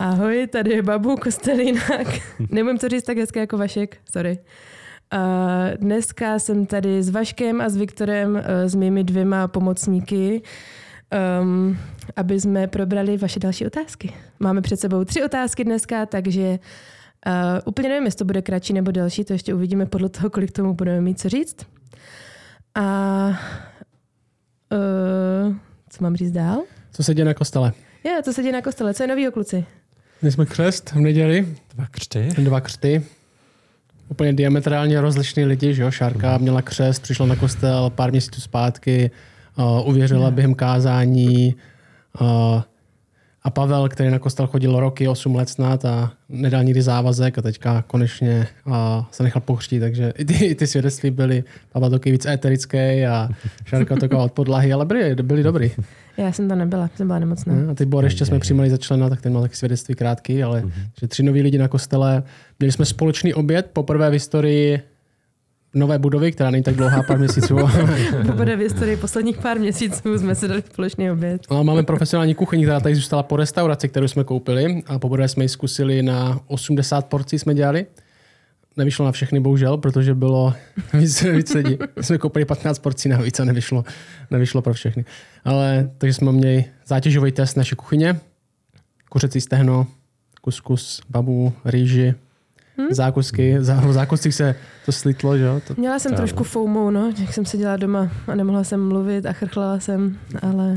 Ahoj, tady je babu Kostelínak. Nemůžu to říct tak hezky jako Vašek, sorry. Uh, dneska jsem tady s Vaškem a s Viktorem, uh, s mými dvěma pomocníky, um, aby jsme probrali vaše další otázky. Máme před sebou tři otázky dneska, takže uh, úplně nevím, jestli to bude kratší nebo delší, to ještě uvidíme podle toho, kolik tomu budeme mít co říct. A uh, co mám říct dál? Co se děje na kostele? Je, co se děje na kostele? Co je novýho kluci? My jsme křest v neděli. Dva křty. Dva křty. Úplně diametrálně rozlišní lidi, že jo? Šárka měla křest, přišla na kostel pár měsíců zpátky, uh, uvěřila během kázání. Uh, a Pavel, který na kostel chodil roky, 8 let snad a nedal nikdy závazek a teďka konečně uh, se nechal pohřtít, takže i ty, i ty svědectví byly, Pavel takový víc éterický a Šárka taková od podlahy, ale byly, byly dobrý. Já jsem tam nebyla, jsem byla nemocná. A ty Bor ještě jsme přijímali za člena, tak ten měl taky svědectví krátký, ale mm-hmm. že tři noví lidi na kostele. Měli jsme společný oběd, poprvé v historii nové budovy, která není tak dlouhá, pár měsíců. Poprvé v historii posledních pár měsíců jsme si dali společný oběd. No, máme profesionální kuchyni, která tady zůstala po restauraci, kterou jsme koupili a poprvé jsme ji zkusili na 80 porcí jsme dělali. Nevyšlo na všechny, bohužel, protože bylo víc, víc lidí. Jsme koupili 15 porcí navíc a nevyšlo, nevyšlo pro všechny. Ale takže jsme měli zátěžový test naší kuchyně. Kuřecí stehno, kuskus, babu, rýži, hmm? zákusky. Za, zákusky se to slitlo, že jo? To... Měla jsem to trošku foumou, no, jak jsem seděla doma a nemohla jsem mluvit a chrchlala jsem, ale...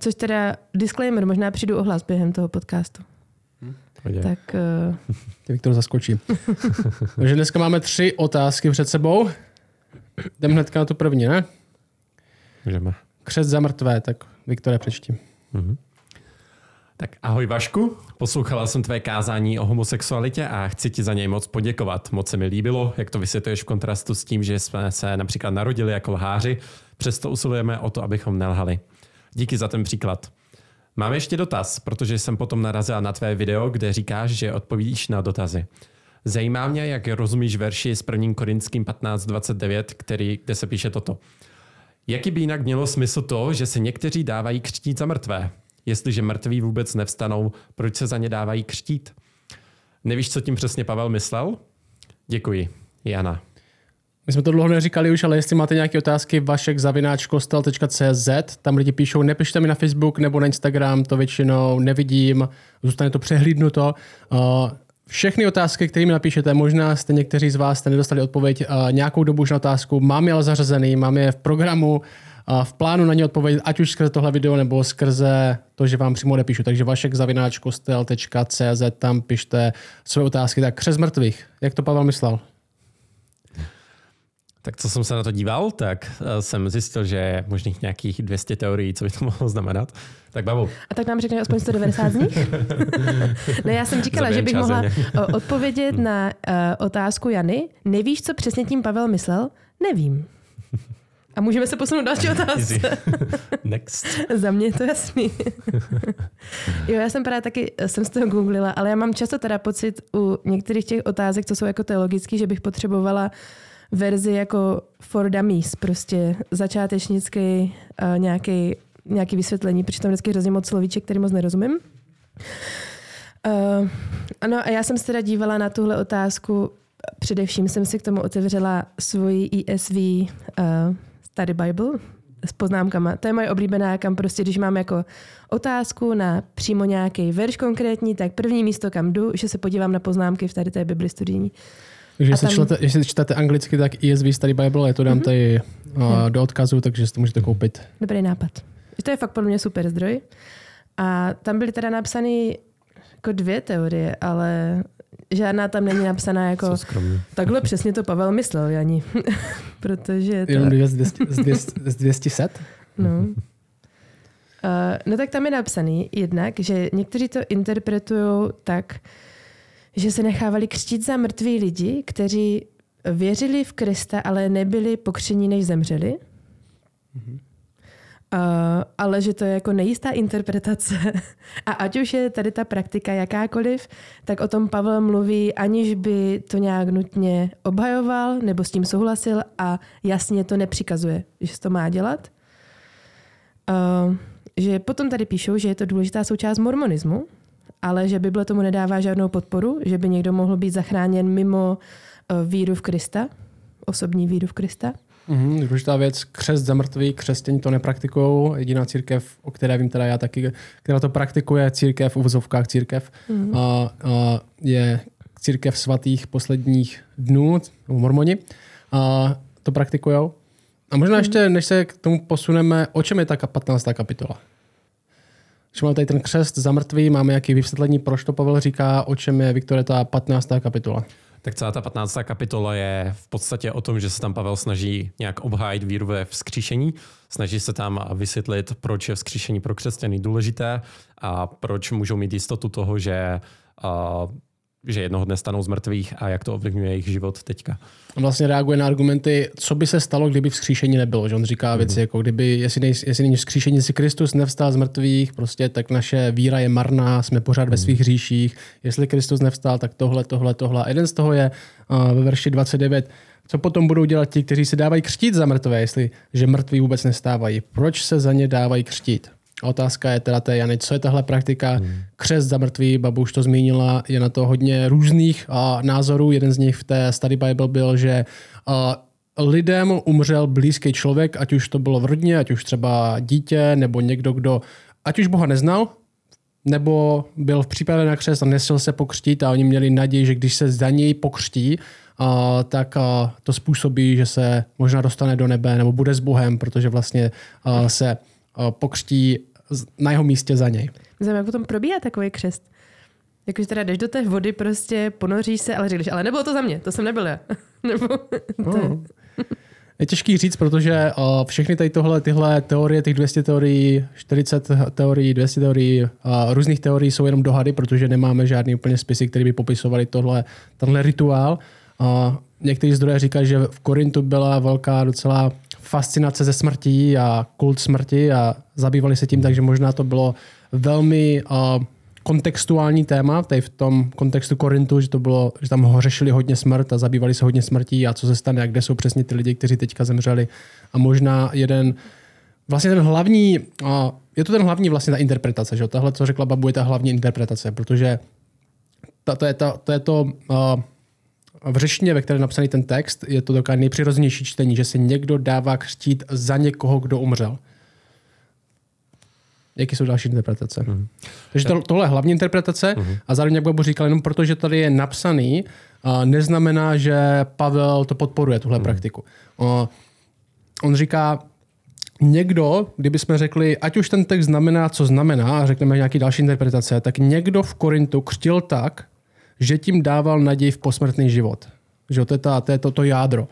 Což teda disclaimer, možná přijdu ohlas během toho podcastu. Hodě. Tak uh... Ty Viktor zaskočí. Takže dneska máme tři otázky před sebou. Jdeme hnedka na tu první, ne? Můžeme. Křest za mrtvé, tak Viktore přečti. Mhm. Tak ahoj Vašku, poslouchala jsem tvé kázání o homosexualitě a chci ti za něj moc poděkovat. Moc se mi líbilo, jak to vysvětluješ v kontrastu s tím, že jsme se například narodili jako lháři, přesto usilujeme o to, abychom nelhali. Díky za ten příklad. Mám ještě dotaz, protože jsem potom narazila na tvé video, kde říkáš, že odpovíš na dotazy. Zajímá mě, jak rozumíš verši s 1. Korinským 15.29, který, kde se píše toto. Jaký by jinak mělo smysl to, že se někteří dávají křtít za mrtvé? Jestliže mrtví vůbec nevstanou, proč se za ně dávají křtít? Nevíš, co tím přesně Pavel myslel? Děkuji. Jana. My jsme to dlouho neříkali už, ale jestli máte nějaké otázky, vašek zavináčkostel.cz, tam lidi píšou, nepište mi na Facebook nebo na Instagram, to většinou nevidím, zůstane to přehlídnuto. Uh, všechny otázky, které mi napíšete, možná jste někteří z vás jste nedostali odpověď uh, nějakou dobu už na otázku, mám je ale zařazený, mám je v programu, v plánu na ně odpovědět, ať už skrze tohle video nebo skrze to, že vám přímo nepíšu. Takže vašek zavináčkostel.cz, tam pište své otázky. Tak křes mrtvých, jak to Pavel myslel? Tak co jsem se na to díval, tak uh, jsem zjistil, že je možných nějakých 200 teorií, co by to mohlo znamenat. Tak babu. A tak nám řekne aspoň 190 z nich? ne, já jsem říkala, že bych mohla odpovědět na uh, otázku Jany. Nevíš, co přesně tím Pavel myslel? Nevím. A můžeme se posunout další otázce. Next. Za mě je to jasný. jo, já jsem právě taky, jsem z toho googlila, ale já mám často teda pocit u některých těch otázek, co jsou jako teologický, že bych potřebovala verzi jako for dummies, prostě začátečnický uh, nějaký, nějaký vysvětlení, protože tam vždycky hrozně moc slovíček, který moc nerozumím. Uh, ano a já jsem se teda dívala na tuhle otázku, především jsem si k tomu otevřela svoji ESV uh, Study Bible s poznámkama. To je moje oblíbená, kam prostě, když mám jako otázku na přímo nějaký verš konkrétní, tak první místo, kam jdu, že se podívám na poznámky v tady té Bibli studijní. Takže jestli, tam... čtete, jestli čtete anglicky, tak ESV Study Bible, je to dám mm-hmm. tady uh, do odkazu, takže si to můžete koupit. Dobrý nápad. To je fakt pro mě super zdroj. A tam byly teda napsané jako dvě teorie, ale žádná tam není napsaná jako takhle přesně to Pavel myslel, Jani. Protože to... Jenom dvě z, dvěstě, z, dvěstě, z 200 set? No. Uh, no tak tam je napsaný jednak, že někteří to interpretují tak, že se nechávali křtít za mrtví lidi, kteří věřili v Krista, ale nebyli pokření, než zemřeli. Mm-hmm. Uh, ale že to je jako nejistá interpretace. A ať už je tady ta praktika jakákoliv, tak o tom Pavel mluví, aniž by to nějak nutně obhajoval nebo s tím souhlasil a jasně to nepřikazuje, že se to má dělat. Uh, že potom tady píšou, že je to důležitá součást mormonismu, ale že Bible tomu nedává žádnou podporu, že by někdo mohl být zachráněn mimo uh, víru v Krista, osobní víru v Krista. Mm, důležitá věc, křest za mrtvý, křesťaní to nepraktikují. Jediná církev, o které vím teda já taky, která to praktikuje, církev, v uvozovkách církev, mm. a, a je církev svatých posledních dnů, mormoni, a to praktikují. A možná mm. ještě, než se k tomu posuneme, o čem je ta 15. kapitola? Když máme tady ten křest za mrtvý, máme jaký vysvětlení, proč to Pavel říká, o čem je Viktor ta 15. kapitola. Tak celá ta 15. kapitola je v podstatě o tom, že se tam Pavel snaží nějak obhájit víru ve vzkříšení, snaží se tam vysvětlit, proč je vzkříšení pro křesťany důležité a proč můžou mít jistotu toho, že že jednoho dne stanou z mrtvých a jak to ovlivňuje jejich život teďka. On vlastně reaguje na argumenty, co by se stalo, kdyby vzkříšení nebylo. Že on říká mm-hmm. věci jako, kdyby, jestli, nej, jestli není vzkříšení, si Kristus nevstal z mrtvých, prostě tak naše víra je marná, jsme pořád mm-hmm. ve mhm. svých hříších. Jestli Kristus nevstal, tak tohle, tohle, tohle. A jeden z toho je uh, ve verši 29, co potom budou dělat ti, kteří se dávají křtít za mrtvé, jestli že mrtví vůbec nestávají? Proč se za ně dávají křtít? Otázka je teda té Jany, co je tahle praktika hmm. křest za mrtvý, babuš to zmínila, je na to hodně různých a, názorů. Jeden z nich v té Study Bible byl, že a, lidem umřel blízký člověk, ať už to bylo v rodině, ať už třeba dítě, nebo někdo, kdo ať už Boha neznal, nebo byl v přípravě na křest a nesil se pokřtít a oni měli naději, že když se za něj pokřtí, a, tak a, to způsobí, že se možná dostane do nebe nebo bude s Bohem, protože vlastně a, se pokřtí na jeho místě za něj. Zajímavé, jak potom probíhá takový křest. Jakože teda jdeš do té vody, prostě ponoříš se, ale řekneš, ale nebylo to za mě, to jsem nebyl já. Nebo to je... No. Je těžký říct, protože uh, všechny tady tohle, tyhle teorie, těch 200 teorií, 40 teorií, 200 teorií, uh, různých teorií jsou jenom dohady, protože nemáme žádný úplně spisy, které by popisovali tohle, tenhle rituál. Uh, někteří zdroje říkají, že v Korintu byla velká docela fascinace ze smrti a kult smrti a zabývali se tím, takže možná to bylo velmi uh, kontextuální téma, tady v tom kontextu Korintu, že to bylo, že tam ho řešili hodně smrt a zabývali se hodně smrtí a co se stane a kde jsou přesně ty lidi, kteří teďka zemřeli. A možná jeden, vlastně ten hlavní, uh, je to ten hlavní vlastně ta interpretace, že Tahle, co řekla babu, je ta hlavní interpretace, protože ta, to je, ta, to, je to uh, v řeštině, ve které je napsaný ten text, je to takové nejpřirozenější čtení, že se někdo dává křtít za někoho, kdo umřel. Jaké jsou další interpretace? Mm. Takže to, tohle je hlavní interpretace mm. a zároveň, jak Babu říkal, jenom protože tady je napsaný, uh, neznamená, že Pavel to podporuje, tuhle mm. praktiku. Uh, on říká, někdo, kdybychom řekli, ať už ten text znamená, co znamená, a řekneme nějaký další interpretace, tak někdo v Korintu křtil tak, že tím dával naději v posmrtný život. Že to je, ta, to, je to, to jádro.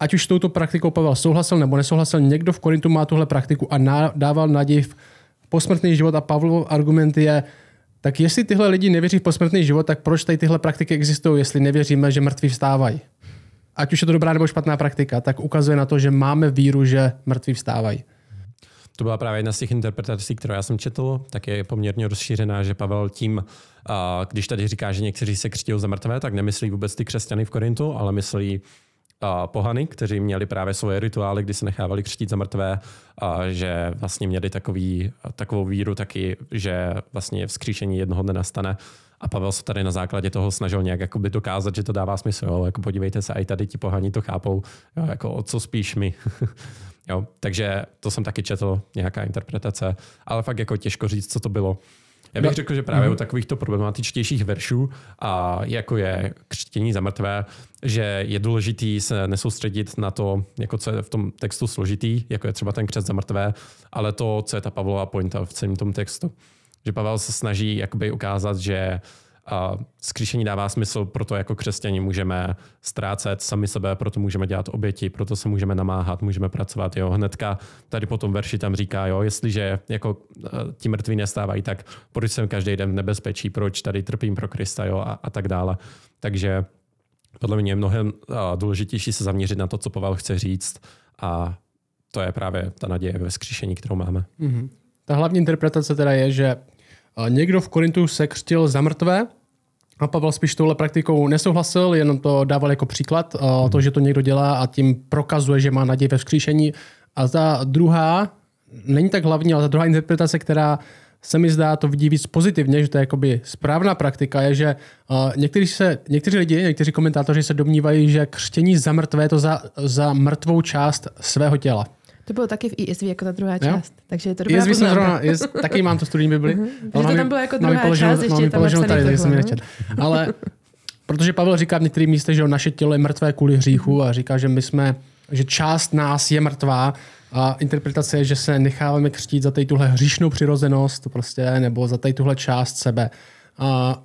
Ať už s touto praktikou Pavel souhlasil nebo nesouhlasil, někdo v Korintu má tuhle praktiku a na, dával naději v posmrtný život a Pavlov argument je, tak jestli tyhle lidi nevěří v posmrtný život, tak proč tady tyhle praktiky existují, jestli nevěříme, že mrtví vstávají? Ať už je to dobrá nebo špatná praktika, tak ukazuje na to, že máme víru, že mrtví vstávají. To byla právě jedna z těch interpretací, kterou já jsem četl, tak je poměrně rozšířená, že Pavel tím, když tady říká, že někteří se křtí za mrtvé, tak nemyslí vůbec ty křesťany v Korintu, ale myslí pohany, kteří měli právě svoje rituály, kdy se nechávali křtít za mrtvé, a že vlastně měli takový, takovou víru taky, že vlastně vzkříšení jednoho dne nastane. A Pavel se tady na základě toho snažil nějak jakoby dokázat, že to dává smysl. Jo? Jako podívejte se, i tady ti pohani to chápou, jo? jako o co spíš my. Jo? Takže to jsem taky četl, nějaká interpretace, ale fakt jako těžko říct, co to bylo. Já bych no. řekl, že právě u takovýchto problematičtějších veršů, a jako je křtění za mrtvé, že je důležitý se nesoustředit na to, jako co je v tom textu složitý, jako je třeba ten křest za mrtvé, ale to, co je ta Pavlova pointa v celém tom textu. Že Pavel se snaží jakoby ukázat, že a skříšení dává smysl, proto jako křesťani můžeme ztrácet sami sebe, proto můžeme dělat oběti, proto se můžeme namáhat, můžeme pracovat. Jo. Hnedka tady po tom verši tam říká, jo, jestliže jako e, ti mrtví nestávají, tak proč jsem každý den v nebezpečí, proč tady trpím pro Krista jo, a, a tak dále. Takže podle mě je mnohem důležitější se zaměřit na to, co Pavel chce říct a to je právě ta naděje ve skříšení, kterou máme. Mm-hmm. Ta hlavní interpretace teda je, že Někdo v Korintu se křtil za mrtvé, a Pavel spíš touhle praktikou nesouhlasil, jenom to dával jako příklad, to, že to někdo dělá a tím prokazuje, že má naději ve vzkříšení. A ta druhá, není tak hlavní, ale ta druhá interpretace, která se mi zdá, to vidí víc pozitivně, že to je jakoby správná praktika, je, že uh, někteří, se, někteří lidi, někteří komentátoři se domnívají, že křtění za mrtvé je to za, za mrtvou část svého těla. To bylo taky v ISV jako ta druhá část. Jo? Takže je to dobrá ISV jsem zrovna, jest, taky mám to studijní Bibli. Uh-huh. To tam bylo jako druhá položenou, část, ještě tam tady, takže jsem nečet. Ale protože Pavel říká v některých místech, že naše tělo je mrtvé kvůli hříchu a říká, že my jsme, že část nás je mrtvá a interpretace je, že se necháváme křtít za tady tuhle hříšnou přirozenost prostě, nebo za tady tuhle část sebe. A,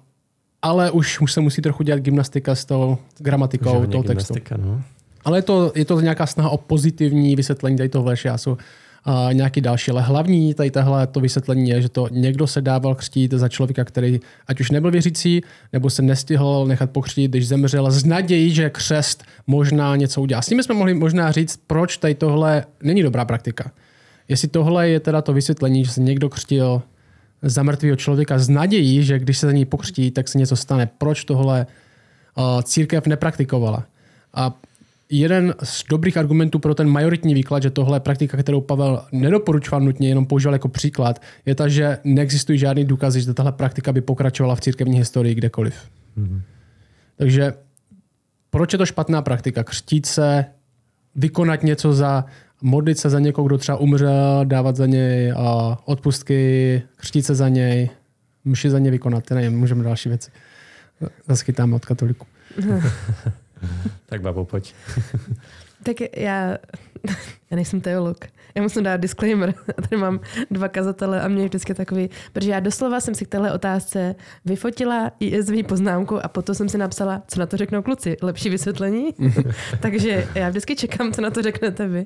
ale už, už se musí trochu dělat gymnastika s tou gramatikou, tou textu. No. Ale je to, je to nějaká snaha o pozitivní vysvětlení tady. Já jsou a nějaký další. Ale hlavní tady tohle to vysvětlení je, že to někdo se dával křtít za člověka, který ať už nebyl věřící, nebo se nestihl nechat pokřtít, když zemřel, z nadějí, že křest možná něco udělá. S tím jsme mohli možná říct, proč tady tohle není dobrá praktika. Jestli tohle je teda to vysvětlení, že se někdo křtil za mrtvého člověka z nadějí, že když se za něj pokřtí, tak se něco stane. Proč tohle uh, církev nepraktikovala? A jeden z dobrých argumentů pro ten majoritní výklad, že tohle je praktika, kterou Pavel nedoporučoval nutně, jenom používal jako příklad, je ta, že neexistují žádný důkazy, že tahle praktika by pokračovala v církevní historii kdekoliv. Mm-hmm. Takže proč je to špatná praktika? Křtít se, vykonat něco za, modlit se za někoho, kdo třeba umřel, dávat za něj a odpustky, křtít se za něj, mši za něj vykonat, nevím, můžeme další věci. Zase chytáme od katoliku. tak babo, pojď. tak já, já nejsem teolog. Já musím dát disclaimer. Tady mám dva kazatele a mě je vždycky takový, protože já doslova jsem si k téhle otázce vyfotila ISV poznámku a potom jsem si napsala, co na to řeknou kluci. Lepší vysvětlení? Takže já vždycky čekám, co na to řeknete vy.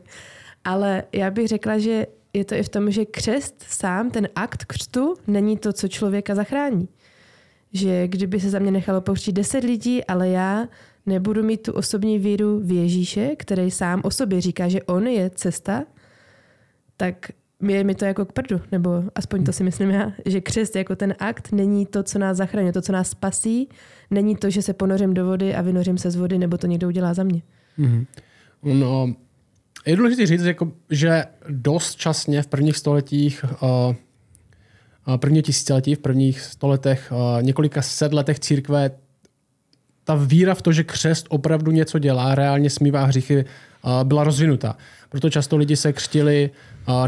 Ale já bych řekla, že je to i v tom, že křest sám, ten akt křtu, není to, co člověka zachrání. Že kdyby se za mě nechalo pouštět deset lidí, ale já nebudu mít tu osobní víru v Ježíše, který sám o sobě říká, že on je cesta, tak je mi to jako k prdu, nebo aspoň to si myslím já, že křest jako ten akt není to, co nás zachraňuje, to, co nás spasí, není to, že se ponořím do vody a vynořím se z vody, nebo to někdo udělá za mě. Mm-hmm. No, je důležité říct, jako, že dost časně v prvních stoletích uh, prvního tisíciletí, v prvních stoletech, uh, několika set letech církve ta víra v to, že křest opravdu něco dělá, reálně smívá hříchy, byla rozvinutá. Proto často lidi se křtili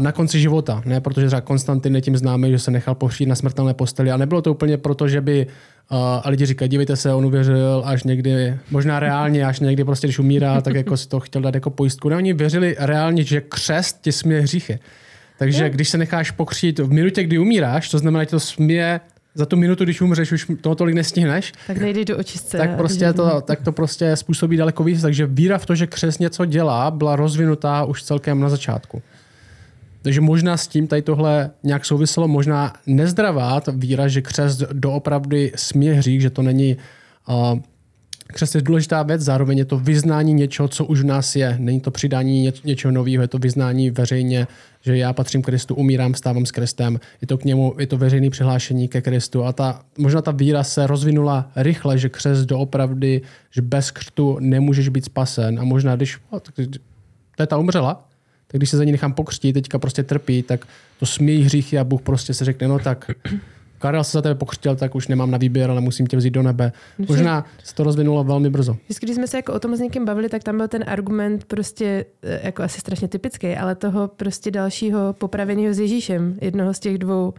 na konci života, ne protože třeba Konstantin je tím známý, že se nechal pohřít na smrtelné posteli a nebylo to úplně proto, že by a lidi říkají, dívejte se, on uvěřil až někdy, možná reálně, až někdy prostě, když umírá, tak jako si to chtěl dát jako pojistku. Ne, oni věřili reálně, že křest ti směje hříchy. Takže když se necháš pokřít v minutě, kdy umíráš, to znamená, že to směje za tu minutu, když umřeš, už toho tolik nestihneš. Tak nejde do očistce. Tak, prostě to, tak to prostě způsobí daleko víc. Takže víra v to, že křes něco dělá, byla rozvinutá už celkem na začátku. Takže možná s tím tady tohle nějak souviselo, možná nezdravá ta víra, že křes doopravdy smí hřích, že to není uh, Křest je důležitá věc, zároveň je to vyznání něčeho, co už v nás je. Není to přidání něč, něčeho nového, je to vyznání veřejně, že já patřím Kristu, umírám, stávám s Kristem. Je to k němu, je to veřejné přihlášení ke Kristu. A ta, možná ta víra se rozvinula rychle, že křest doopravdy, že bez křtu nemůžeš být spasen. A možná, když o, tak, ta umřela, tak když se za ní nechám pokřtít, teďka prostě trpí, tak to smí hříchy a Bůh prostě se řekne, no tak Karel se za tebe pokřtil, tak už nemám na výběr, ale musím tě vzít do nebe. Možná se to rozvinulo velmi brzo. Vždycky, když jsme se jako o tom s někým bavili, tak tam byl ten argument prostě eh, jako asi strašně typický, ale toho prostě dalšího popraveného s Ježíšem, jednoho z těch dvou uh,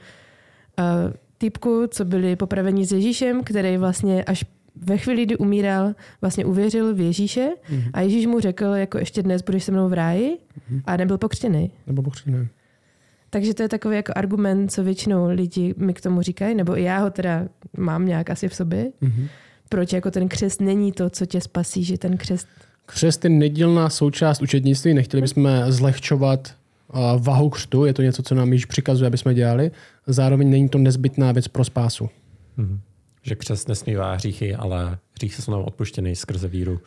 typků, co byli popraveni s Ježíšem, který vlastně až ve chvíli, kdy umíral, vlastně uvěřil v Ježíše mm-hmm. a Ježíš mu řekl, jako ještě dnes budeš se mnou v ráji mm-hmm. a nebyl pokřtěný. Nebyl pokřtěný. Takže to je takový jako argument, co většinou lidi mi k tomu říkají, nebo i já ho teda mám nějak asi v sobě. Mm-hmm. Proč jako ten křest není to, co tě spasí, že ten křest... Křest je nedílná součást učednictví, nechtěli bychom zlehčovat vahu křtu, je to něco, co nám již přikazuje, aby jsme dělali. Zároveň není to nezbytná věc pro spásu. Mm-hmm. Že křest nesmívá hříchy, ale hříchy jsou nám odpuštěny skrze víru.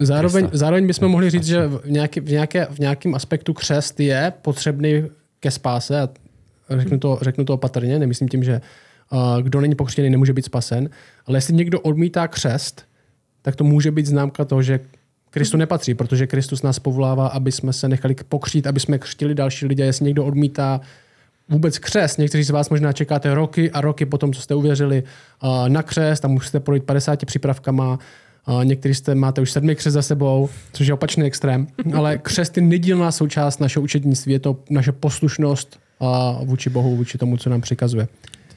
Zároveň, zároveň bychom mohli říct, že v, nějaký, v, nějaké, v nějakém aspektu křest je potřebný ke spáse a řeknu to, řeknu to opatrně, nemyslím tím, že uh, kdo není pokřtěný, nemůže být spasen, ale jestli někdo odmítá křest, tak to může být známka toho, že Kristu nepatří, protože Kristus nás povolává, aby jsme se nechali pokřít, aby jsme křtili další lidi. Jestli někdo odmítá vůbec křest. Někteří z vás možná čekáte roky a roky potom, co jste uvěřili na křest a musíte projít 50 přípravkama. Někteří jste máte už sedmi křest za sebou, což je opačný extrém. Ale křest je nedílná součást našeho učednictví. Je to naše poslušnost vůči Bohu, vůči tomu, co nám přikazuje.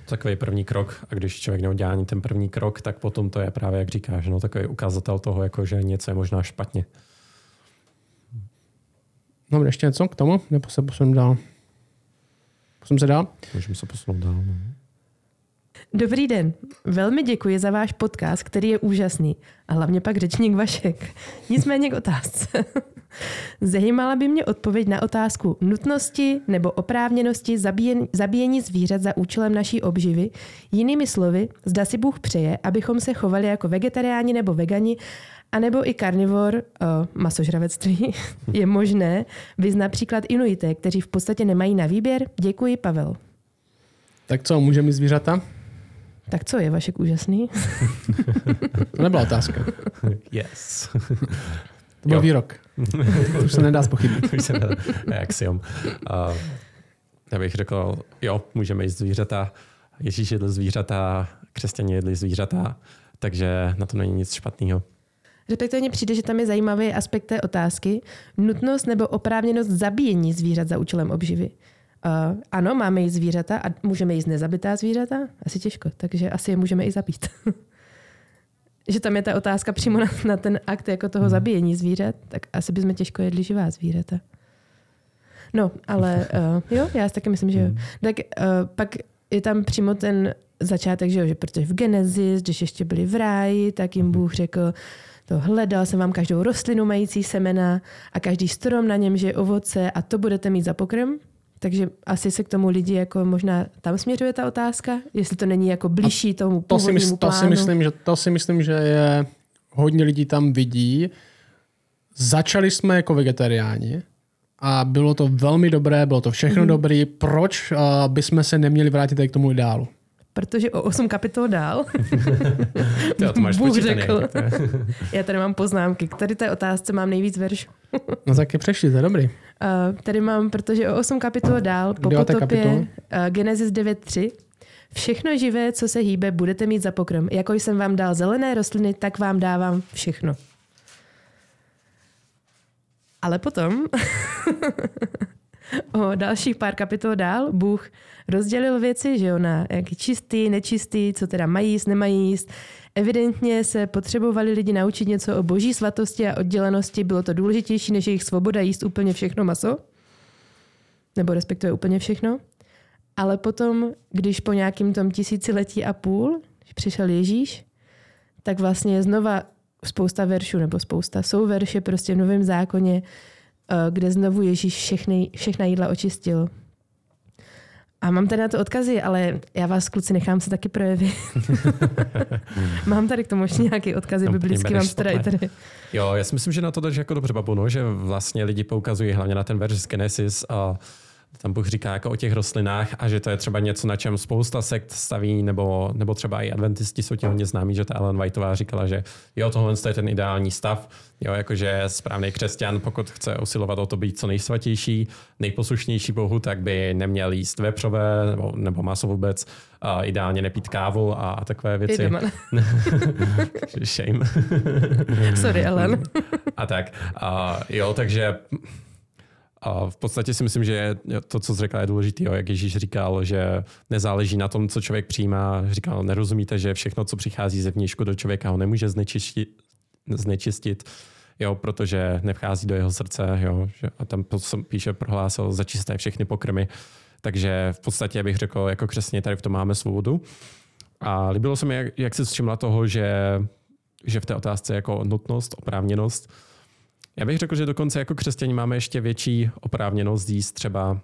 Takový první krok a když člověk neudělá ani ten první krok, tak potom to je právě, jak říkáš, no, takový ukazatel toho, jako, že něco je možná špatně. No, ještě něco k tomu, nebo se posuneme dál? Posuneme se dál? Můžeme se posunout dál. No. Dobrý den. Velmi děkuji za váš podcast, který je úžasný. A hlavně pak řečník Vašek. Nicméně k otázce. Zajímala by mě odpověď na otázku nutnosti nebo oprávněnosti zabíjení, zvířat za účelem naší obživy. Jinými slovy, zda si Bůh přeje, abychom se chovali jako vegetariáni nebo vegani, anebo i karnivor, uh, masožravectví, je možné, vy například Inuité, kteří v podstatě nemají na výběr. Děkuji, Pavel. Tak co, můžeme zvířata? Tak co je Vašek úžasný? to nebyla otázka. Yes. To byl jo. výrok. to už se nedá spochybnit. už se nedá. Axiom. Uh, já bych řekl, jo, můžeme jíst zvířata. Ježíš jedl zvířata, křesťané jedli zvířata, takže na to není nic špatného. Respektive přijde, že tam je zajímavý aspekt té otázky. Nutnost nebo oprávněnost zabíjení zvířat za účelem obživy. Uh, ano, máme i zvířata a můžeme jíst nezabitá zvířata? Asi těžko, takže asi je můžeme i zabít. že tam je ta otázka přímo na, na ten akt jako toho hmm. zabíjení zvířat, tak asi bychom těžko jedli živá zvířata. No, ale uh, jo, já si taky myslím, že jo. Hmm. Tak uh, pak je tam přímo ten začátek, že jo, že protože v Genesis, když ještě byli v ráji, tak jim hmm. Bůh řekl, to hledal jsem vám každou rostlinu mající semena a každý strom na něm, že je ovoce a to budete mít za pokrm. Takže asi se k tomu lidi jako možná tam směřuje ta otázka, jestli to není jako blížší tomu to si, mysl, to si myslím, že To si myslím, že je hodně lidí tam vidí. Začali jsme jako vegetariáni a bylo to velmi dobré, bylo to všechno mm-hmm. dobré. Proč uh, bychom se neměli vrátit k tomu ideálu? Protože o 8 kapitol dál to máš Bůh řekl. Já tady mám poznámky. K tady té otázce mám nejvíc veršů. no tak je přešli, to je dobrý. Uh, tady mám, protože o 8 kapitol dál, po potopě uh, Genesis 9.3, Všechno živé, co se hýbe, budete mít za pokrm. Jako jsem vám dal zelené rostliny, tak vám dávám všechno. Ale potom o dalších pár kapitol dál Bůh rozdělil věci, že jo, na jaký čistý, nečistý, co teda mají jíst, nemají jíst. Evidentně se potřebovali lidi naučit něco o boží svatosti a oddělenosti. Bylo to důležitější, než jejich svoboda jíst úplně všechno maso. Nebo respektive úplně všechno. Ale potom, když po nějakým tom tisíciletí a půl přišel Ježíš, tak vlastně znova spousta veršů, nebo spousta, jsou verše prostě v Novém zákoně, kde znovu Ježíš všechny, všechna jídla očistil. A mám tady na to odkazy, ale já vás, kluci, nechám se taky projevit. mám tady k tomu ještě nějaké odkazy no, biblické, mám tady, tady. Jo, já si myslím, že na to jdeš jako dobře, babu, no, že vlastně lidi poukazují hlavně na ten verš z Genesis a tam Bůh říká jako o těch rostlinách a že to je třeba něco, na čem spousta sekt staví, nebo, nebo třeba i adventisti jsou tím hodně známí, že ta Ellen Whiteová říkala, že jo, tohle je ten ideální stav, jo, jakože správný křesťan, pokud chce usilovat o to být co nejsvatější, nejposlušnější Bohu, tak by neměl jíst vepřové nebo, nebo maso vůbec, a ideálně nepít kávu a, a takové věci. Shame. Sorry, Ellen. a tak. A, jo, takže a v podstatě si myslím, že to, co jsi řekla, je důležité. Jak Ježíš říkal, že nezáleží na tom, co člověk přijímá. Říkal, nerozumíte, že všechno, co přichází zevnějšku do člověka, ho nemůže znečistit, znečistit jo, protože nevchází do jeho srdce. Jo, a tam píše, prohlásil, za čisté všechny pokrmy. Takže v podstatě bych řekl, jako křesně tady v tom máme svobodu. A líbilo se mi, jak, jak jsi všimla toho, že, že v té otázce jako nutnost, oprávněnost, já bych řekl, že dokonce jako křesťaní máme ještě větší oprávněnost jíst třeba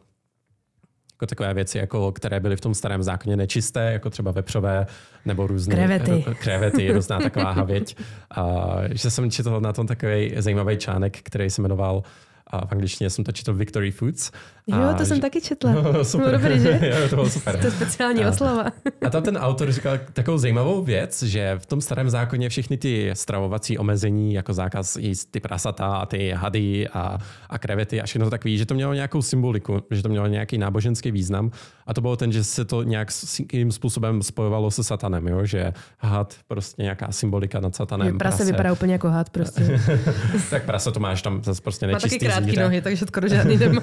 jako takové věci, jako, které byly v tom starém zákoně nečisté, jako třeba vepřové nebo různé krevety, krevety různá taková havěť. A, že jsem četl na tom takový zajímavý článek, který se jmenoval A v angličtině jsem to četl Victory Foods. Jo, a to jsem že- taky četla. No, super. Bylo dobrý, že? jo, to bylo super. To je speciální A- oslava. A tam ten autor říkal takovou zajímavou věc, že v tom starém zákoně všechny ty stravovací omezení, jako zákaz jíst ty prasata a ty hady a, a krevety a všechno takový, že to mělo nějakou symboliku, že to mělo nějaký náboženský význam. A to bylo ten, že se to nějak svým způsobem spojovalo se satanem, jo? že had, prostě nějaká symbolika nad satanem. Prase vypadá úplně jako had prostě. tak prase to máš tam zase prostě Má taky nečistý krátké nohy, takže skoro žádný nemá.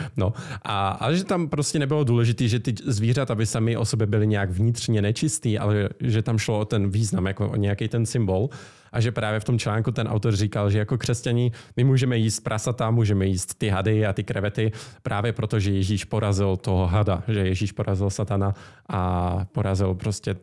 No a, a že tam prostě nebylo důležité, že ty zvířata by sami o sobě byly nějak vnitřně nečistý, ale že tam šlo o ten význam, jako o nějaký ten symbol. A že právě v tom článku ten autor říkal, že jako křesťaní my můžeme jíst prasata, můžeme jíst ty hady a ty krevety, právě proto, že Ježíš porazil toho hada, že Ježíš porazil satana a porazil prostě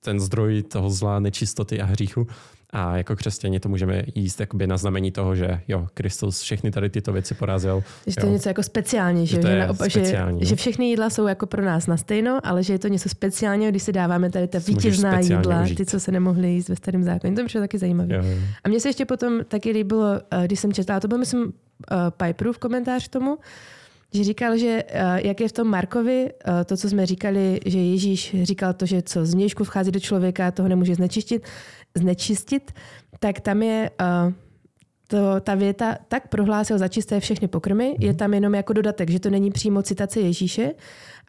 ten zdroj toho zla, nečistoty a hříchu. A jako křesťani to můžeme jíst jakoby na znamení toho, že jo, Kristus všechny tady tyto věci porazil. Že to je Jo. něco jako speciální, že, Že to že, je naopak, speciální, že, no. že všechny jídla jsou jako pro nás na stejno, ale že je to něco speciálního, když si dáváme tady ta vítězná jídla, užít. ty, co se nemohly jíst ve starém zákoně. To mi přišlo taky zajímavé. Jo. A mně se ještě potom taky líbilo, eh, když jsem četla, a to byl myslím uh, Piperův komentář k tomu, že říkal, že uh, jak je v tom Markovi, to, co jsme říkali, že Ježíš říkal to, že co z nějšku vchází do člověka, toho nemůže znečistit, znečistit tak tam je uh, to, ta věta tak prohlásil za čisté všechny pokrmy, je tam jenom jako dodatek, že to není přímo citace Ježíše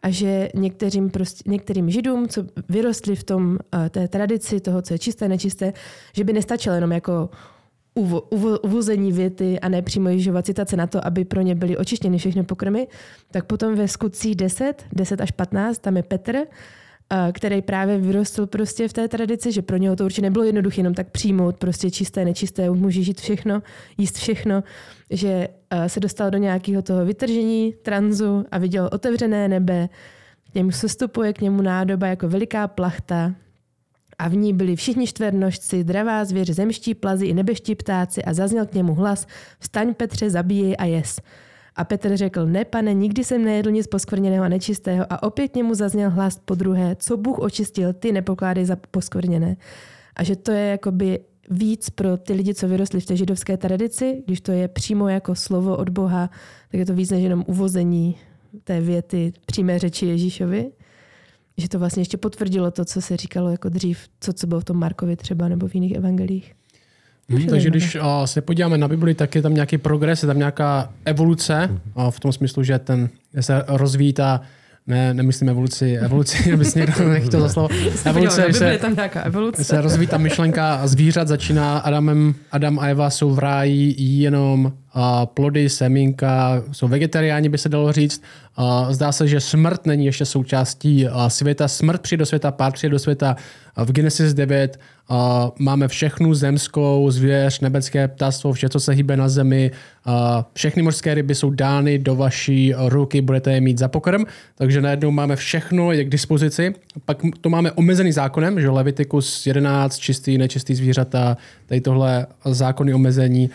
a že některým, prostě, některým židům, co vyrostli v tom uh, té tradici toho, co je čisté, nečisté, že by nestačilo jenom jako uvo, uvo, uvození věty a ne přímo Ježíšova citace na to, aby pro ně byly očištěny všechny pokrmy, tak potom ve skutcích 10, 10 až 15, tam je Petr, který právě vyrostl prostě v té tradici, že pro něho to určitě nebylo jednoduché jenom tak přijmout prostě čisté, nečisté, může žít všechno, jíst všechno, že a, se dostal do nějakého toho vytržení, tranzu a viděl otevřené nebe, k němu sestupuje k němu nádoba jako veliká plachta a v ní byli všichni čtvernožci, dravá zvěř, zemští plazy i nebeští ptáci a zazněl k němu hlas, vstaň Petře, zabíjej a jes. A Petr řekl, ne pane, nikdy jsem nejedl nic poskvrněného a nečistého a opět němu zazněl hlas po druhé, co Bůh očistil, ty nepokládej za poskvrněné. A že to je jakoby víc pro ty lidi, co vyrostli v té židovské tradici, když to je přímo jako slovo od Boha, tak je to víc než jenom uvození té věty přímé řeči Ježíšovi. Že to vlastně ještě potvrdilo to, co se říkalo jako dřív, co, co bylo v tom Markovi třeba nebo v jiných evangelích. Hmm, takže když uh, se podíváme na Bibli, tak je tam nějaký progres, je tam nějaká evoluce, uh, v tom smyslu, že ten se rozvíjí ta, ne, nemyslím evoluci, evoluci, aby si někdo nechtěl za slovo, evoluce, je se, tam nějaká evoluce. se rozvíjí ta myšlenka zvířat, začíná Adamem, Adam a Eva jsou v ráji, jenom plody, semínka, jsou vegetariáni, by se dalo říct. Zdá se, že smrt není ještě součástí světa. Smrt přijde do světa, pád přijde do světa. V Genesis 9 a, máme všechnu zemskou, zvěř, nebeské ptáctvo, vše, co se hýbe na zemi. Všechny mořské ryby jsou dány do vaší ruky, budete je mít za pokrm. Takže najednou máme všechno, je k dispozici. Pak to máme omezený zákonem, že Levitikus 11, čistý, nečistý zvířata, tady tohle zákony omezení.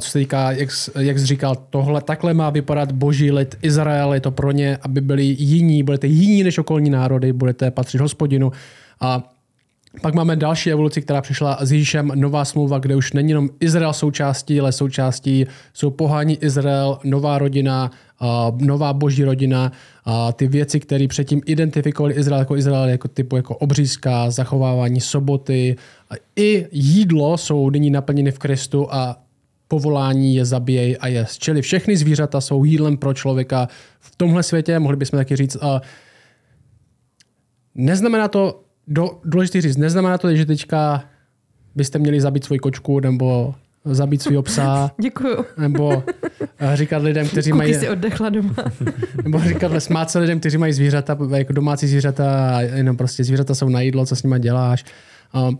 Co se týká, jak, jak jsi říkal, tohle takhle má vypadat boží lid Izrael, je to pro ně, aby byli jiní, budete jiní než okolní národy, budete patřit hospodinu. A pak máme další evoluci, která přišla s Ježíšem, nová smlouva, kde už není jenom Izrael součástí, ale součástí jsou pohání Izrael, nová rodina, nová boží rodina, ty věci, které předtím identifikovali Izrael jako Izrael, jako typu jako obřízka, zachovávání soboty, i jídlo jsou nyní naplněny v Kristu a povolání je zabíjej a jest. Čili všechny zvířata jsou jídlem pro člověka v tomhle světě, mohli bychom taky říct, a neznamená to, do, důležitý říct, neznamená to, že teďka byste měli zabít svoji kočku nebo zabít svého psa, Děkuju. nebo eh, říkat lidem, kteří mají, Kuky si oddechla doma. nebo říkat, smát se lidem, kteří mají zvířata, jako domácí zvířata, jenom prostě zvířata jsou na jídlo, co s nimi děláš. Um,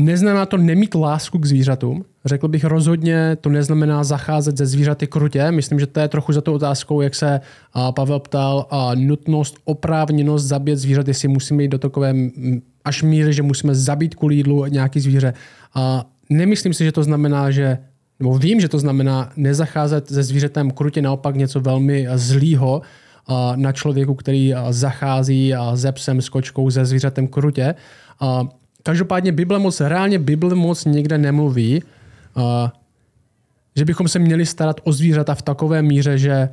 Neznamená to nemít lásku k zvířatům. Řekl bych rozhodně, to neznamená zacházet ze zvířaty krutě. Myslím, že to je trochu za tou otázkou, jak se Pavel ptal, a nutnost, oprávněnost zabít zvířat, jestli musíme jít do takové až míry, že musíme zabít kvůli jídlu nějaký zvíře. A nemyslím si, že to znamená, že nebo vím, že to znamená nezacházet se zvířetem krutě, naopak něco velmi zlýho na člověku, který zachází se psem, s kočkou, se zvířetem krutě. Každopádně Bible moc, reálně Bible moc někde nemluví, uh, že bychom se měli starat o zvířata v takové míře, že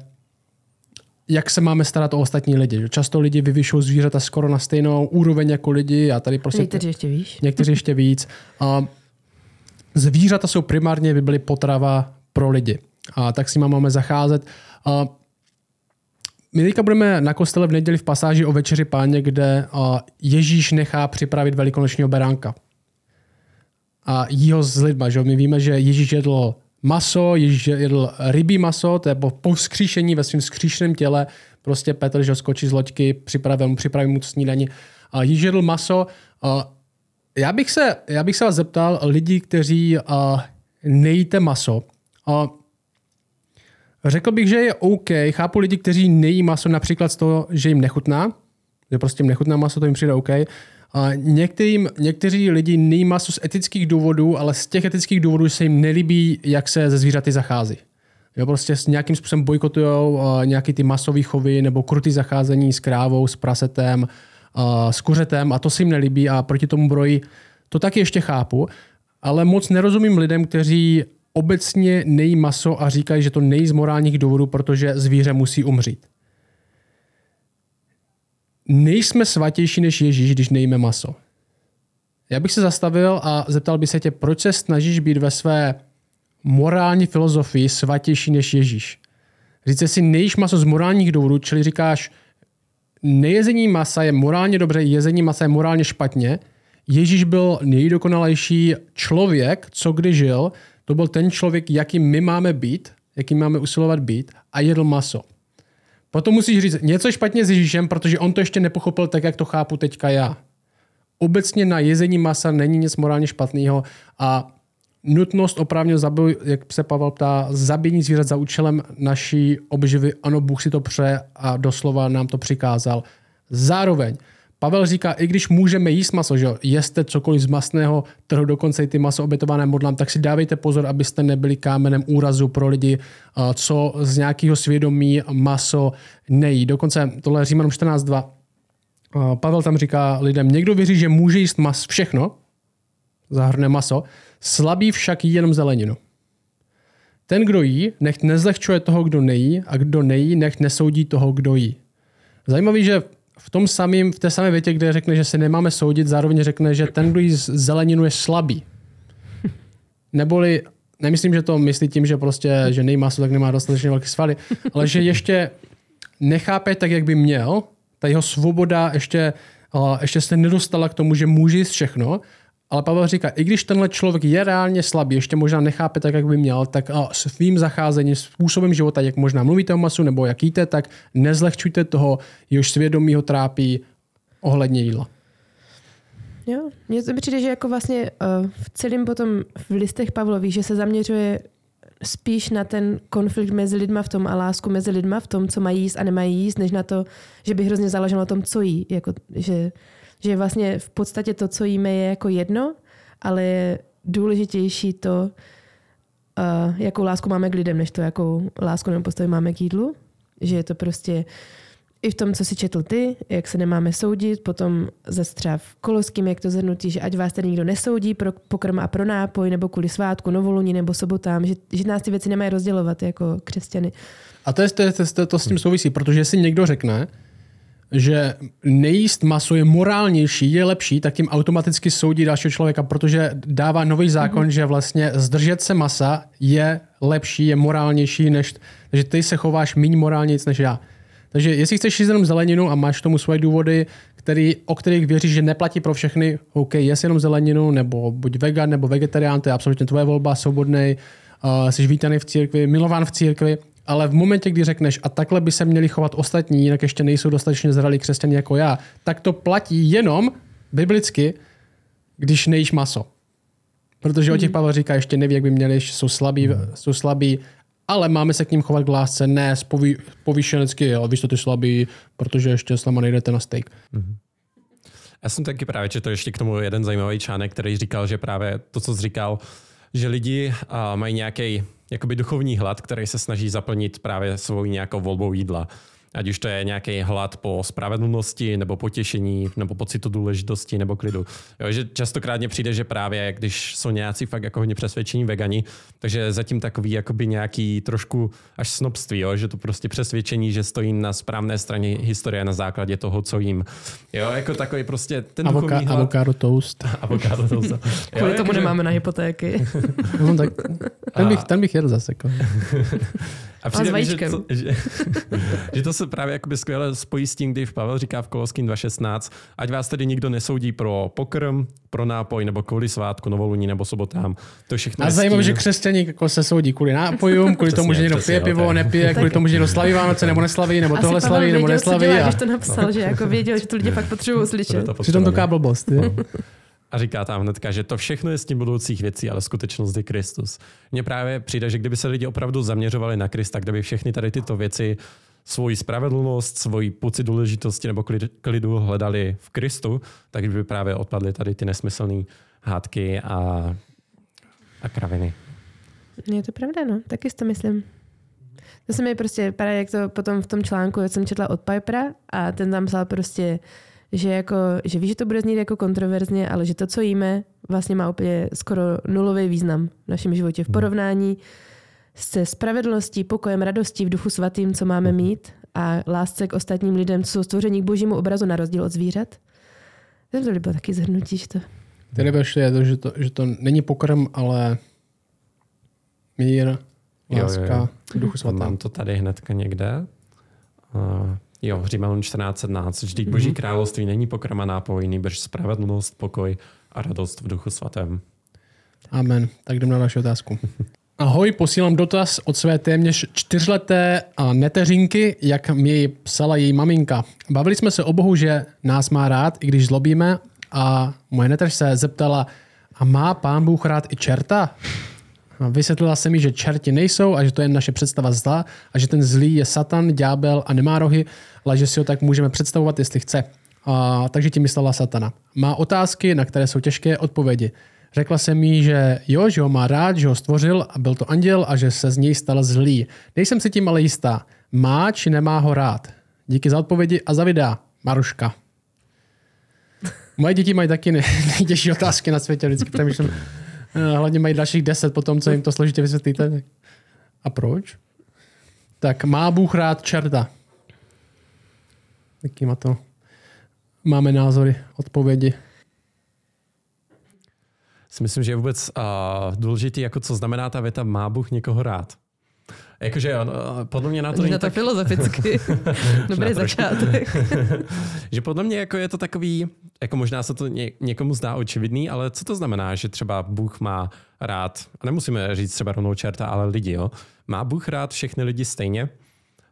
jak se máme starat o ostatní lidi. Že často lidi vyvyšují zvířata skoro na stejnou úroveň jako lidi a tady prostě... Někteří ještě víš. Někteří ještě víc. A zvířata jsou primárně by byly potrava pro lidi. A tak s nimi máme zacházet. A my teďka budeme na kostele v neděli v pasáži o večeři páně, kde Ježíš nechá připravit velikonočního beránka. A jí ho s lidma. Že? My víme, že Ježíš jedl maso, Ježíš jedl rybí maso, to je po, po vzkříšení ve svém vzkříšeném těle, prostě Petr, že skočí z loďky, připravil mu, připraví mu snídaní. A Ježíš jedl maso. A já bych, se, já bych se vás zeptal lidí, kteří a, nejíte maso. A, řekl bych, že je OK. Chápu lidi, kteří nejí maso například z toho, že jim nechutná, že prostě jim nechutná maso, to jim přijde OK. A některým, někteří lidi nejí maso z etických důvodů, ale z těch etických důvodů se jim nelíbí, jak se ze zvířaty zachází. Jo, prostě s nějakým způsobem bojkotují nějaký ty masové chovy nebo krutý zacházení s krávou, s prasetem, uh, s kuřetem a to se jim nelíbí a proti tomu brojí. To taky ještě chápu, ale moc nerozumím lidem, kteří obecně nejí maso a říkají, že to nejí z morálních důvodů, protože zvíře musí umřít nejsme svatější než Ježíš, když nejíme maso. Já bych se zastavil a zeptal by se tě, proč se snažíš být ve své morální filozofii svatější než Ježíš. Říce si, nejíš maso z morálních důvodů, čili říkáš, nejezení masa je morálně dobře, jezení masa je morálně špatně. Ježíš byl nejdokonalejší člověk, co kdy žil. To byl ten člověk, jaký my máme být, jaký máme usilovat být a jedl maso. Potom musíš říct něco špatně s Ježíšem, protože on to ještě nepochopil tak, jak to chápu teďka já. Obecně na jezení masa není nic morálně špatného a nutnost opravdu zabij, jak se Pavel ptá, zabíjení zvířat za účelem naší obživy, ano, Bůh si to pře a doslova nám to přikázal. Zároveň Pavel říká, i když můžeme jíst maso, že jeste cokoliv z masného trhu, dokonce i ty maso obětované modlám, tak si dávejte pozor, abyste nebyli kámenem úrazu pro lidi, co z nějakého svědomí maso nejí. Dokonce tohle Římanům 14.2. Pavel tam říká lidem, někdo věří, že může jíst mas všechno, zahrne maso, slabý však jí jenom zeleninu. Ten, kdo jí, nech nezlehčuje toho, kdo nejí, a kdo nejí, nech nesoudí toho, kdo jí. Zajímavý, že v tom samém, v té samé větě, kde řekne, že se nemáme soudit, zároveň řekne, že ten, kdo jí zeleninu, je slabý. Neboli, nemyslím, že to myslí tím, že prostě, že nejmá tak nemá dostatečně velké svaly, ale že ještě nechápe tak, jak by měl, ta jeho svoboda ještě, ještě se nedostala k tomu, že může jíst všechno ale Pavel říká, i když tenhle člověk je reálně slabý, ještě možná nechápe tak, jak by měl, tak svým zacházením, způsobem života, jak možná mluvíte o masu nebo jak jíte, tak nezlehčujte toho, jehož svědomí ho trápí ohledně jídla. Jo, mně to přijde, že jako vlastně uh, v celém potom v listech Pavlových, že se zaměřuje spíš na ten konflikt mezi lidma v tom a lásku mezi lidma v tom, co mají jíst a nemají jíst, než na to, že by hrozně záleželo na tom, co jí. Jako, že že vlastně v podstatě to, co jíme, je jako jedno, ale je důležitější to, uh, jakou lásku máme k lidem, než to, jakou lásku nebo postoj máme k jídlu. Že je to prostě i v tom, co si četl ty, jak se nemáme soudit, potom zase třeba v Koloským, jak to zhrnutí, že ať vás tady nikdo nesoudí pro pokrm a pro nápoj, nebo kvůli svátku, novoluní nebo sobotám, že, že nás ty věci nemají rozdělovat jako křesťany. A to, je, to, je, to, to s tím souvisí, protože si někdo řekne, že nejíst maso je morálnější, je lepší, tak tím automaticky soudí dalšího člověka, protože dává nový zákon, mm-hmm. že vlastně zdržet se masa je lepší, je morálnější, než, že ty se chováš méně morálně než já. Takže jestli chceš jíst jenom zeleninu a máš tomu svoje důvody, který, o kterých věříš, že neplatí pro všechny, OK, jest jenom zeleninu, nebo buď vegan, nebo vegetarián, to je absolutně tvoje volba, svobodný, uh, jsi vítaný v církvi, milován v církvi, ale v momentě, kdy řekneš, a takhle by se měli chovat ostatní, jinak ještě nejsou dostatečně zralí křesťané jako já, tak to platí jenom biblicky, když nejíš maso. Protože o těch hmm. Pavel říká, ještě neví, jak by měli, jsou slabí, hmm. jsou slabí, ale máme se k ním chovat k lásce, ne pový, povýšenecky, jo, víš, to ty slabý, protože ještě s náma nejdete na steak. Mm-hmm. Já jsem taky právě četl ještě k tomu jeden zajímavý článek, který říkal, že právě to, co jsi říkal, že lidi uh, mají nějaký jakoby duchovní hlad, který se snaží zaplnit právě svou nějakou volbou jídla. Ať už to je nějaký hlad po spravedlnosti, nebo potěšení, nebo pocitu důležitosti, nebo klidu. Jo, že častokrát mně přijde, že právě když jsou nějací fakt jako hodně přesvědčení vegani, takže zatím takový jakoby nějaký trošku až snobství, jo, že to prostě přesvědčení, že stojí na správné straně historie na základě toho, co jim. Jo, jako takový prostě ten Avoka, hlad. avocado toast. Avocado toast. Kvůli tomu nemáme na hypotéky. no, tak ten bych, ten bych jedl zase. Jako. A přijde mi, že, to, že, že to se právě jakoby skvěle spojí s tím, když Pavel říká v Koloským 2.16, ať vás tedy nikdo nesoudí pro pokrm, pro nápoj, nebo kvůli svátku, novoluní nebo sobotám. To všechno A zajímavé, že křesťaní jako se soudí kvůli nápojům, kvůli tomu, že někdo pije pivo, nepije, kvůli tomu, že někdo slaví Vánoce nebo neslaví, nebo tohle slaví, nebo neslaví. A... Když to napsal, že jako věděl, že to lidi fakt potřebují slyšet. Přitom to blbost. A říká tam hnedka, že to všechno je s tím budoucích věcí, ale skutečnost je Kristus. Mně právě přijde, že kdyby se lidi opravdu zaměřovali na Krista, kdyby všechny tady tyto věci, svoji spravedlnost, svoji pocit důležitosti nebo klidu hledali v Kristu, tak by právě odpadly tady ty nesmyslné hádky a, a kraviny. Je to pravda, no. Taky si to myslím. To se mi prostě, právě jak to potom v tom článku, jak jsem četla od Pipera a ten tam psal prostě, že, jako, že ví, že to bude znít jako kontroverzně, ale že to, co jíme, vlastně má úplně skoro nulový význam v našem životě v hmm. porovnání se spravedlností, pokojem, radostí v duchu svatým, co máme hmm. mít a lásce k ostatním lidem, co jsou stvoření k božímu obrazu na rozdíl od zvířat. To by bylo taky zhrnutí, že to... Tady je to, že to, že to není pokrm, ale mír, láska, jo, jo, jo. duchu svatým. Mám to tady hnedka někde. Uh, Jo, Římanům 14.17. Vždyť boží mm-hmm. království není pokrma nápoj, nýbrž spravedlnost, pokoj a radost v duchu svatém. Amen. Tak jdem na další otázku. Ahoj, posílám dotaz od své téměř čtyřleté a neteřinky, jak mi ji psala její maminka. Bavili jsme se o Bohu, že nás má rád, i když zlobíme a moje neteř se zeptala, a má pán Bůh rád i čerta? Vysvětlila se mi, že čerti nejsou a že to je naše představa zla a že ten zlý je satan, ďábel a nemá rohy, že si ho tak můžeme představovat, jestli chce. A, takže tím myslela satana. Má otázky, na které jsou těžké odpovědi. Řekla se mi, že jo, že ho má rád, že ho stvořil a byl to anděl a že se z něj stal zlý. Nejsem si tím ale jistá. Má či nemá ho rád? Díky za odpovědi a za videa. Maruška. Moje děti mají taky nejtěžší otázky na světě. Vždycky přemýšlím, Eh, hlavně mají dalších deset potom, co jim to složitě vysvětlíte. A proč? Tak má Bůh rád čerta. Jaký má to? Máme názory, odpovědi. Si myslím, že je vůbec uh, důležitý, jako co znamená ta věta má Bůh někoho rád. Jakože on, podle mě na to není to tak... filozoficky. Dobrý začátek. že podle mě jako je to takový, jako možná se to ně, někomu zdá očividný, ale co to znamená, že třeba Bůh má rád, a nemusíme říct třeba rovnou čerta, ale lidi, jo? Má Bůh rád všechny lidi stejně?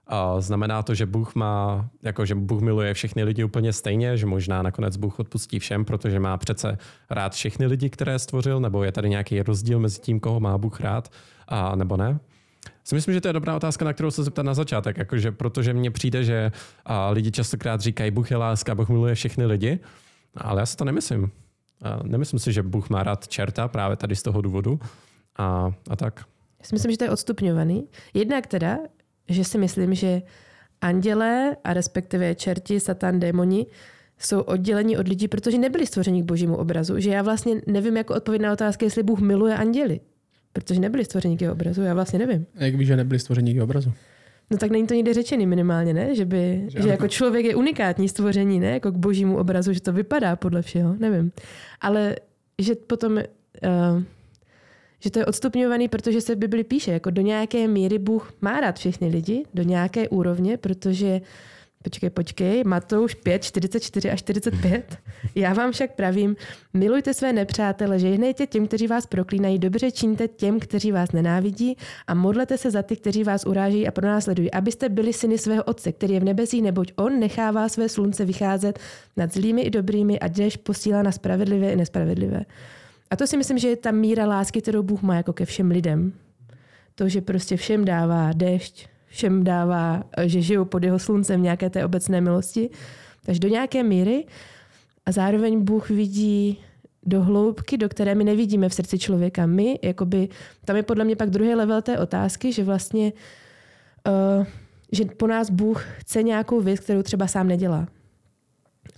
A znamená to, že Bůh má, jako že Bůh miluje všechny lidi úplně stejně, že možná nakonec Bůh odpustí všem, protože má přece rád všechny lidi, které stvořil, nebo je tady nějaký rozdíl mezi tím, koho má Bůh rád, a nebo ne? Si myslím, že to je dobrá otázka, na kterou se zeptat na začátek, jakože, protože mně přijde, že a lidi častokrát říkají, Bůh je láska, Bůh miluje všechny lidi, ale já si to nemyslím. A nemyslím si, že Bůh má rád čerta právě tady z toho důvodu a, a tak. Já si myslím, že to je odstupňovaný. Jednak teda, že si myslím, že andělé a respektive čerti, satan, démoni jsou oddělení od lidí, protože nebyli stvořeni k božímu obrazu. Že já vlastně nevím, jako odpověď na otázku, jestli Bůh miluje anděli. Protože nebyli stvořeni k jeho obrazu, já vlastně nevím. A jak víš, že nebyli stvořeni k jeho obrazu? No tak není to nikde řečený minimálně, ne? Že, by, že, že jako člověk je unikátní stvoření, ne? Jako k božímu obrazu, že to vypadá podle všeho, nevím. Ale že potom, uh, že to je odstupňovaný, protože se Bibli píše, jako do nějaké míry Bůh má rád všechny lidi, do nějaké úrovně, protože Počkej, počkej, Matouš 5, 44 a 45. Já vám však pravím, milujte své nepřátele, žehnejte těm, kteří vás proklínají, dobře čiňte těm, kteří vás nenávidí a modlete se za ty, kteří vás uráží a pronásledují, abyste byli syny svého Otce, který je v nebesích, neboť On nechává své slunce vycházet nad zlými i dobrými a déšť posílá na spravedlivé i nespravedlivé. A to si myslím, že je ta míra lásky, kterou Bůh má jako ke všem lidem. To, že prostě všem dává déšť, všem dává, že žijou pod jeho sluncem nějaké té obecné milosti. Takže do nějaké míry. A zároveň Bůh vidí do hloubky, do které my nevidíme v srdci člověka. My, jakoby, tam je podle mě pak druhý level té otázky, že vlastně uh, že po nás Bůh chce nějakou věc, kterou třeba sám nedělá.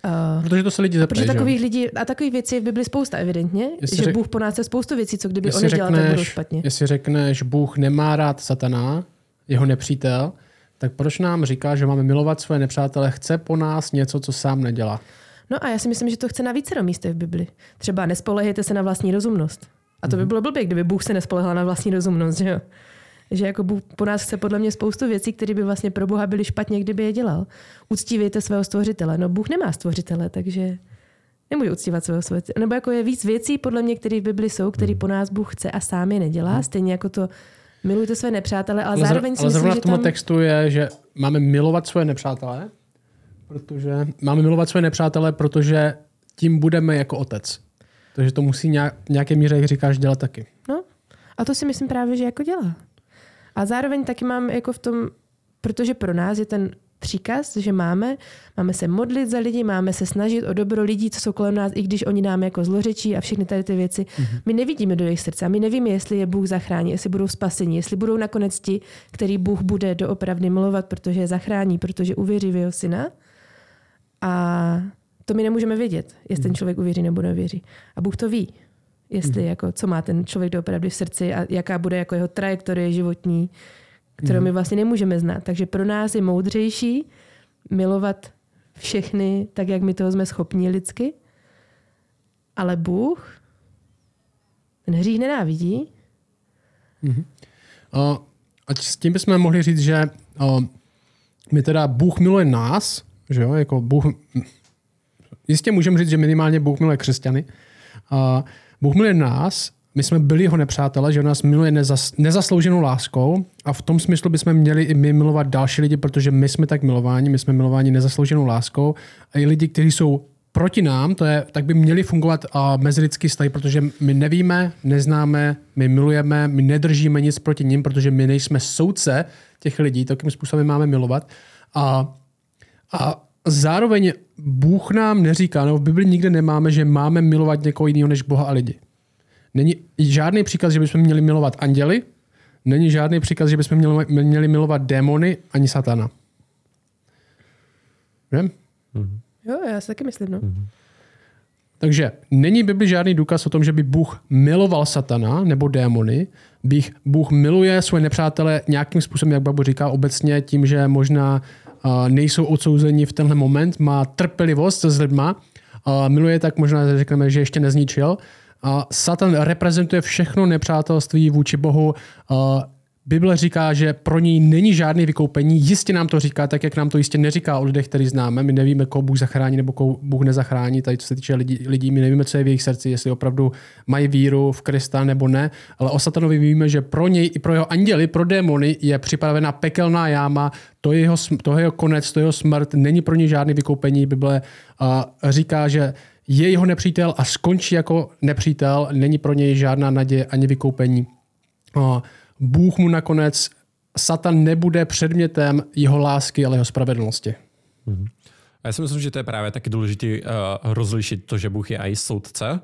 Uh, protože to se lidi zeptají, Protože takových lidí, a takových věcí je v Bibli spousta, evidentně, jestli že řek, Bůh po nás chce spoustu věcí, co kdyby on nedělal, tak budou špatně. Jestli řekneš, Bůh nemá rád satana, jeho nepřítel, tak proč nám říká, že máme milovat své nepřátele, chce po nás něco, co sám nedělá? No a já si myslím, že to chce na více místech v Bibli. Třeba nespolehejte se na vlastní rozumnost. A to by mhm. bylo blbě, kdyby Bůh se nespolehal na vlastní rozumnost, že jo? Že jako Bůh po nás chce podle mě spoustu věcí, které by vlastně pro Boha byly špatně, kdyby je dělal. Uctívejte svého stvořitele. No Bůh nemá stvořitele, takže nemůže uctívat svého stvořitele. Nebo jako je víc věcí, podle mě, které v Bibli jsou, které hmm. po nás Bůh chce a sám je nedělá. Hmm. Stejně jako to milujte své nepřátele, ale, ale zároveň si ale myslím, zrovna v tom textu je, že máme milovat své nepřátele, protože máme milovat své nepřátele, protože tím budeme jako otec. Takže to musí nějak, nějaké míře, jak říkáš, dělat taky. No, a to si myslím právě, že jako dělá. A zároveň taky mám jako v tom, protože pro nás je ten příkaz, že máme, máme se modlit za lidi, máme se snažit o dobro lidí, co jsou kolem nás, i když oni nám jako zlořečí a všechny tady ty věci. Mm-hmm. My nevidíme do jejich srdce, my nevíme, jestli je Bůh zachrání, jestli budou spaseni, jestli budou nakonec ti, který Bůh bude doopravdy milovat, protože je zachrání, protože uvěří v jeho syna. A to my nemůžeme vědět, jestli ten mhm. člověk uvěří nebo nevěří. A Bůh to ví, jestli mm. jako, co má ten člověk doopravdy v srdci a jaká bude jako jeho trajektorie životní, kterou my mhm. vlastně nemůžeme znát. Takže pro nás je moudřejší milovat všechny tak, jak my toho jsme schopni lidsky, ale Bůh ten hřích nenávidí. Mm-hmm. Uh, a s tím bychom mohli říct, že uh, my teda Bůh miluje nás, že jo, jako Bůh, jistě můžeme říct, že minimálně Bůh miluje křesťany. Uh, Bůh miluje nás, my jsme byli jeho nepřátelé, že on nás miluje nezas, nezaslouženou láskou a v tom smyslu bychom měli i my milovat další lidi, protože my jsme tak milováni, my jsme milováni nezaslouženou láskou a i lidi, kteří jsou proti nám, to je, tak by měli fungovat uh, mezilidský vztahy, protože my nevíme, neznáme, my milujeme, my nedržíme nic proti ním, protože my nejsme soudce těch lidí, takým způsobem máme milovat. A, a zároveň Bůh nám neříká, nebo v Bibli nikde nemáme, že máme milovat někoho jiného než Boha a lidi. Není žádný příkaz, že bychom měli milovat anděly, není žádný příkaz, že bychom měli, měli milovat démony ani satana. Že? Mm-hmm. Jo, já si taky myslím, no. Mm-hmm. Takže není Bibli žádný důkaz o tom, že by Bůh miloval satana nebo démony. Bůh miluje svoje nepřátele nějakým způsobem, jak Babu říká, obecně tím, že možná uh, nejsou odsouzeni v tenhle moment, má trpělivost s lidma, miluje tak možná, řekneme, že ještě nezničil, Satan reprezentuje všechno nepřátelství vůči Bohu. Bible říká, že pro něj není žádné vykoupení. Jistě nám to říká, tak jak nám to jistě neříká o lidech, který známe. My nevíme, koho Bůh zachrání nebo koho Bůh nezachrání. Tady, co se týče lidí, lidí, my nevíme, co je v jejich srdci, jestli opravdu mají víru v Krista nebo ne. Ale o Satanovi víme, že pro něj i pro jeho anděli, pro démony je připravena pekelná jáma. To je jeho, to je jeho konec, to je jeho smrt. Není pro něj žádné vykoupení. Bible uh, říká, že je jeho nepřítel a skončí jako nepřítel, není pro něj žádná naděje ani vykoupení. Bůh mu nakonec, Satan nebude předmětem jeho lásky, ale jeho spravedlnosti. Mm-hmm. Já si myslím, že to je právě taky důležité uh, rozlišit to, že Bůh je i soudce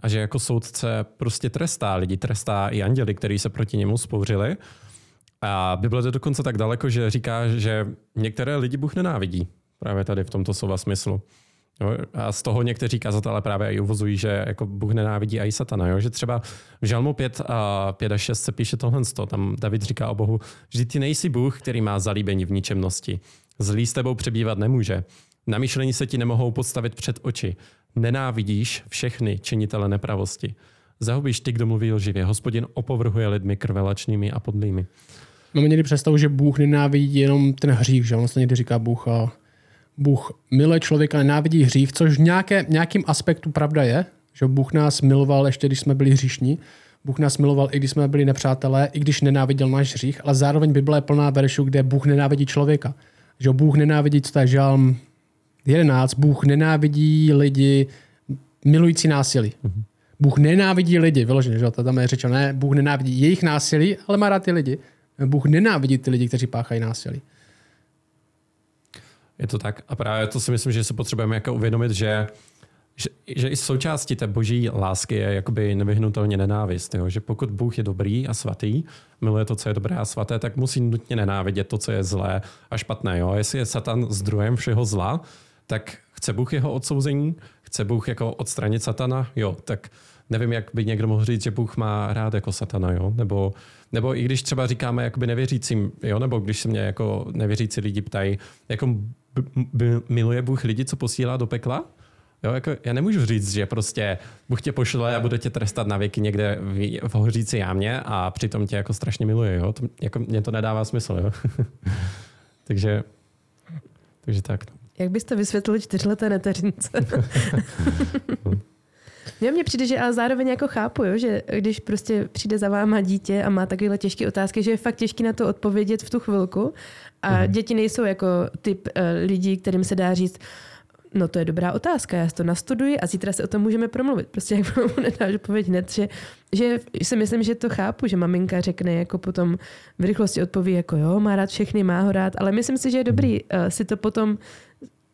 a že jako soudce prostě trestá lidi, trestá i anděli, kteří se proti němu spouřili. A Bible jde dokonce tak daleko, že říká, že některé lidi Bůh nenávidí. Právě tady v tomto slova smyslu. Jo, a z toho někteří kazatelé právě i uvozují, že jako Bůh nenávidí i satana. Jo? Že třeba v Žalmu 5 a 5 a 6 se píše tohle. Tam David říká o Bohu, že ty nejsi Bůh, který má zalíbení v ničemnosti. Zlý s tebou přebývat nemůže. Na myšlení se ti nemohou podstavit před oči. Nenávidíš všechny činitele nepravosti. Zahubíš ty, kdo mluví lživě. Hospodin opovrhuje lidmi krvelačnými a podlými. Máme někdy představu, že Bůh nenávidí jenom ten hřích, že on se někdy říká Bůh a Bůh miluje člověka, nenávidí hřích, což v nějaké, nějakým aspektu pravda je, že Bůh nás miloval ještě, když jsme byli hříšní. Bůh nás miloval, i když jsme byli nepřátelé, i když nenáviděl náš hřích, ale zároveň Bible je plná veršů, kde Bůh nenávidí člověka. Že Bůh nenávidí, co to je žalm 11, Bůh nenávidí lidi milující násilí. Mm-hmm. Bůh nenávidí lidi, vyloženě, že to tam je řečeno, ne, Bůh nenávidí jejich násilí, ale má rád ty lidi. Bůh nenávidí ty lidi, kteří páchají násilí. Je to tak. A právě to si myslím, že se potřebujeme jako uvědomit, že že, že i součástí té boží lásky je jakoby nevyhnutelně nenávist. Jo? Že pokud Bůh je dobrý a svatý, miluje to, co je dobré a svaté, tak musí nutně nenávidět to, co je zlé a špatné. Jo? Jestli je Satan zdrojem všeho zla, tak chce Bůh jeho odsouzení, chce Bůh jako odstranit Satana, jo, tak nevím, jak by někdo mohl říct, že Bůh má rád jako Satana, jo, nebo, nebo i když třeba říkáme jakoby nevěřícím, jo, nebo když se mě jako nevěřící lidi ptají, jako b- b- miluje Bůh lidi, co posílá do pekla? Jo, jako já nemůžu říct, že prostě Bůh tě pošle a bude tě trestat na věky někde v, v hořící jámě a přitom tě jako strašně miluje. Jo? To, jako, mně to nedává smysl. Jo? takže, takže tak. No. Jak byste vysvětlili čtyřleté neteřince? Mně mně přijde, že ale zároveň jako chápu, jo, že když prostě přijde za váma dítě a má takovéhle těžké otázky, že je fakt těžké na to odpovědět v tu chvilku. A mm. děti nejsou jako typ uh, lidí, kterým se dá říct, no to je dobrá otázka, já si to nastuduji a zítra se o tom můžeme promluvit. Prostě jak mu nedáš odpověď hned, že, že si myslím, že to chápu, že maminka řekne jako potom v rychlosti odpoví jako jo, má rád všechny, má ho rád, ale myslím si, že je dobrý uh, si to potom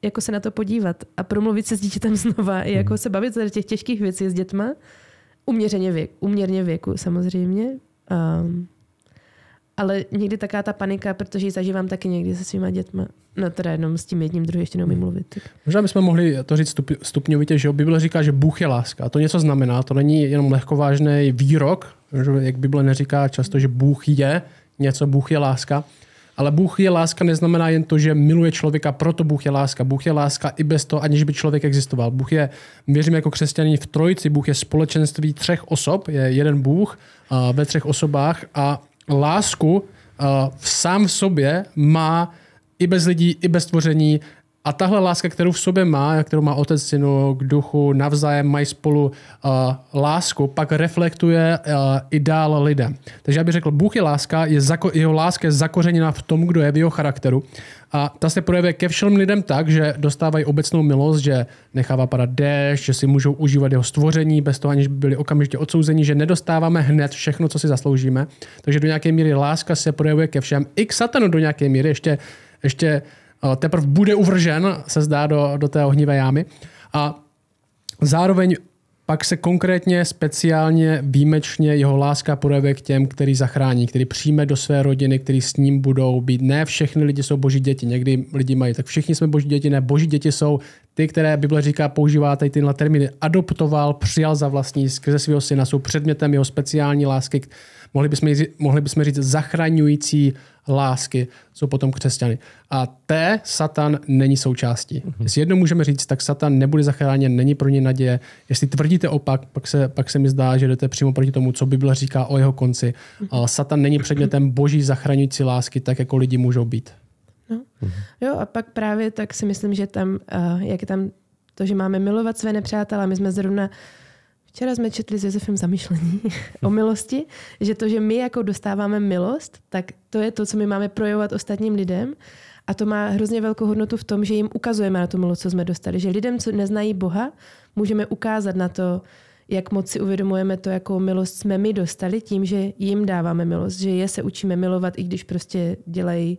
jako se na to podívat a promluvit se s dítětem znova, i jako se bavit o těch těžkých věcí s dětma, uměřeně věk, uměrně věku samozřejmě. Um, ale někdy taká ta panika, protože ji zažívám taky někdy se svýma dětma. No teda jenom s tím jedním, druhý ještě neumím mluvit. Tak. Možná bychom mohli to říct stup, stupňovitě, že Bible říká, že Bůh je láska. A to něco znamená, to není jenom lehkovážný výrok, že jak Bible neříká často, že Bůh je něco, Bůh je láska. Ale Bůh je láska neznamená jen to, že miluje člověka, proto Bůh je láska. Bůh je láska i bez toho, aniž by člověk existoval. Bůh je, věřím jako křesťaní v trojici, Bůh je společenství třech osob, je jeden Bůh uh, ve třech osobách a lásku uh, sám v sobě má i bez lidí, i bez tvoření a tahle láska, kterou v sobě má, kterou má otec synu k duchu, navzájem mají spolu uh, lásku, pak reflektuje uh, i dál lidem. Takže já bych řekl, Bůh je láska, je zako, jeho láska je zakořeněna v tom, kdo je v jeho charakteru. A ta se projevuje ke všem lidem tak, že dostávají obecnou milost, že nechává padat déšť, že si můžou užívat jeho stvoření bez toho, aniž by byli okamžitě odsouzeni, že nedostáváme hned všechno, co si zasloužíme. Takže do nějaké míry láska se projevuje ke všem. I k satanu do nějaké míry ještě, ještě teprve bude uvržen, se zdá, do, do té ohnivé jámy. A zároveň pak se konkrétně, speciálně, výjimečně jeho láska projevuje k těm, který zachrání, který přijme do své rodiny, který s ním budou být. Ne všechny lidi jsou boží děti, někdy lidi mají, tak všichni jsme boží děti, ne, boží děti jsou ty, které Bible říká, používá tady tyhle termíny, adoptoval, přijal za vlastní skrze svého syna, jsou předmětem jeho speciální lásky, mohli bychom, mohli bychom říct zachraňující lásky jsou potom křesťany. A té Satan není součástí. Mm-hmm. Jestli jedno můžeme říct, tak Satan nebude zachráněn, není pro ně naděje. Jestli tvrdíte opak, pak se, pak se mi zdá, že jdete přímo proti tomu, co Bible říká o jeho konci. A Satan není předmětem boží zachraňující lásky, tak jako lidi můžou být. No. Mm-hmm. Jo, a pak právě tak si myslím, že tam, uh, jak je tam to, že máme milovat své nepřátelé, my jsme zrovna Včera jsme četli s Josefem zamyšlení o milosti, že to, že my jako dostáváme milost, tak to je to, co my máme projevovat ostatním lidem. A to má hrozně velkou hodnotu v tom, že jim ukazujeme na tu milost, co jsme dostali. Že lidem, co neznají Boha, můžeme ukázat na to, jak moc si uvědomujeme to, jakou milost jsme my dostali tím, že jim dáváme milost, že je se učíme milovat, i když prostě dělají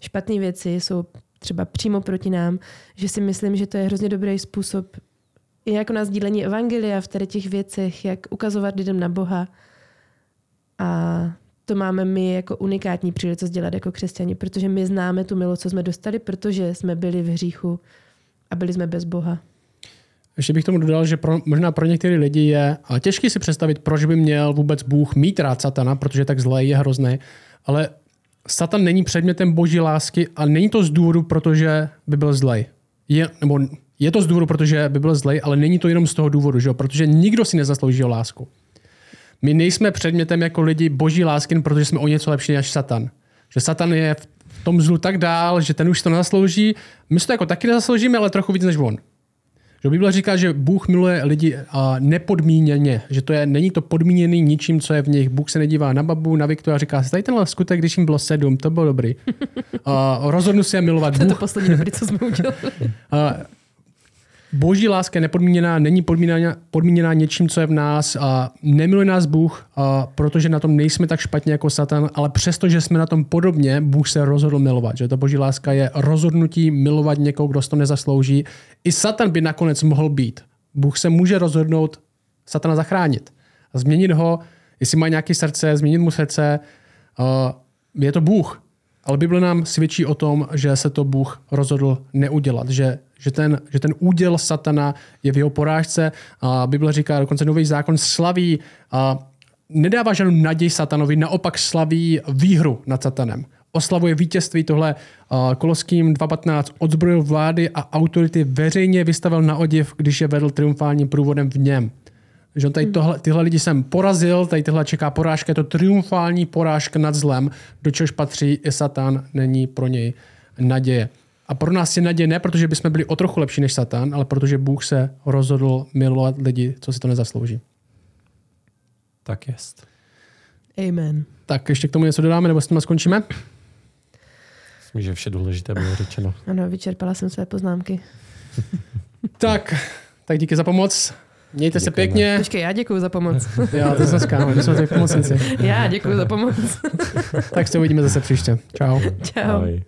špatné věci, jsou třeba přímo proti nám, že si myslím, že to je hrozně dobrý způsob, i jako na sdílení evangelia v tady těch věcech, jak ukazovat lidem na Boha. A to máme my jako unikátní příležitost dělat jako křesťani, protože my známe tu milost, co jsme dostali, protože jsme byli v hříchu a byli jsme bez Boha. Ještě bych tomu dodal, že pro, možná pro některé lidi je těžké si představit, proč by měl vůbec Bůh mít rád satana, protože tak zlé je hrozný. Ale Satan není předmětem boží lásky a není to z důvodu, protože by byl zlej. Je, nebo je to z důvodu, protože by byl zlej, ale není to jenom z toho důvodu, že jo? protože nikdo si nezaslouží o lásku. My nejsme předmětem jako lidi boží lásky, protože jsme o něco lepší než Satan. Že Satan je v tom zlu tak dál, že ten už to nezaslouží. My to jako taky nezasloužíme, ale trochu víc než on. Že Bible říká, že Bůh miluje lidi nepodmíněně, že to je, není to podmíněný ničím, co je v nich. Bůh se nedívá na babu, na Viktora a říká si, tady tenhle skutek, když jim bylo sedm, to bylo dobrý. A rozhodnu se je milovat. To je to poslední dobrý, co jsme udělali. A Boží láska je nepodmíněná, není podmíněná, podmíněná něčím, co je v nás a nemiluje nás Bůh, a protože na tom nejsme tak špatně jako Satan, ale přesto, že jsme na tom podobně, Bůh se rozhodl milovat. Že ta boží láska je rozhodnutí milovat někoho, kdo to nezaslouží. I Satan by nakonec mohl být Bůh se může rozhodnout satana zachránit. Změnit ho, jestli má nějaké srdce, změnit mu srdce. Je to Bůh. Ale Bible nám svědčí o tom, že se to Bůh rozhodl neudělat, že, že, ten, že ten úděl satana je v jeho porážce. A Bible říká, dokonce nový zákon slaví a nedává žádnou naději satanovi, naopak slaví výhru nad satanem. Oslavuje vítězství tohle Koloským 2.15 odzbrojil vlády a autority veřejně vystavil na odiv, když je vedl triumfálním průvodem v něm. Že on tady tohle, tyhle lidi jsem porazil, tady tyhle čeká porážka, je to triumfální porážka nad zlem, do čehož patří i Satan, není pro něj naděje. A pro nás je naděje ne, protože bychom byli o trochu lepší než Satan, ale protože Bůh se rozhodl milovat lidi, co si to nezaslouží. Tak jest. Amen. Tak ještě k tomu něco dodáme, nebo s tím skončíme? Myslím, že vše důležité bylo řečeno. Ano, vyčerpala jsem své poznámky. tak, tak díky za pomoc. Mějte se Děkujeme. pěkně. Počkej, já děkuji za pomoc. Jo, to jsme skáme, my jsme tady pomocníci. já děkuji za pomoc. Tak se uvidíme zase příště. Čau. Čau. Ahoj.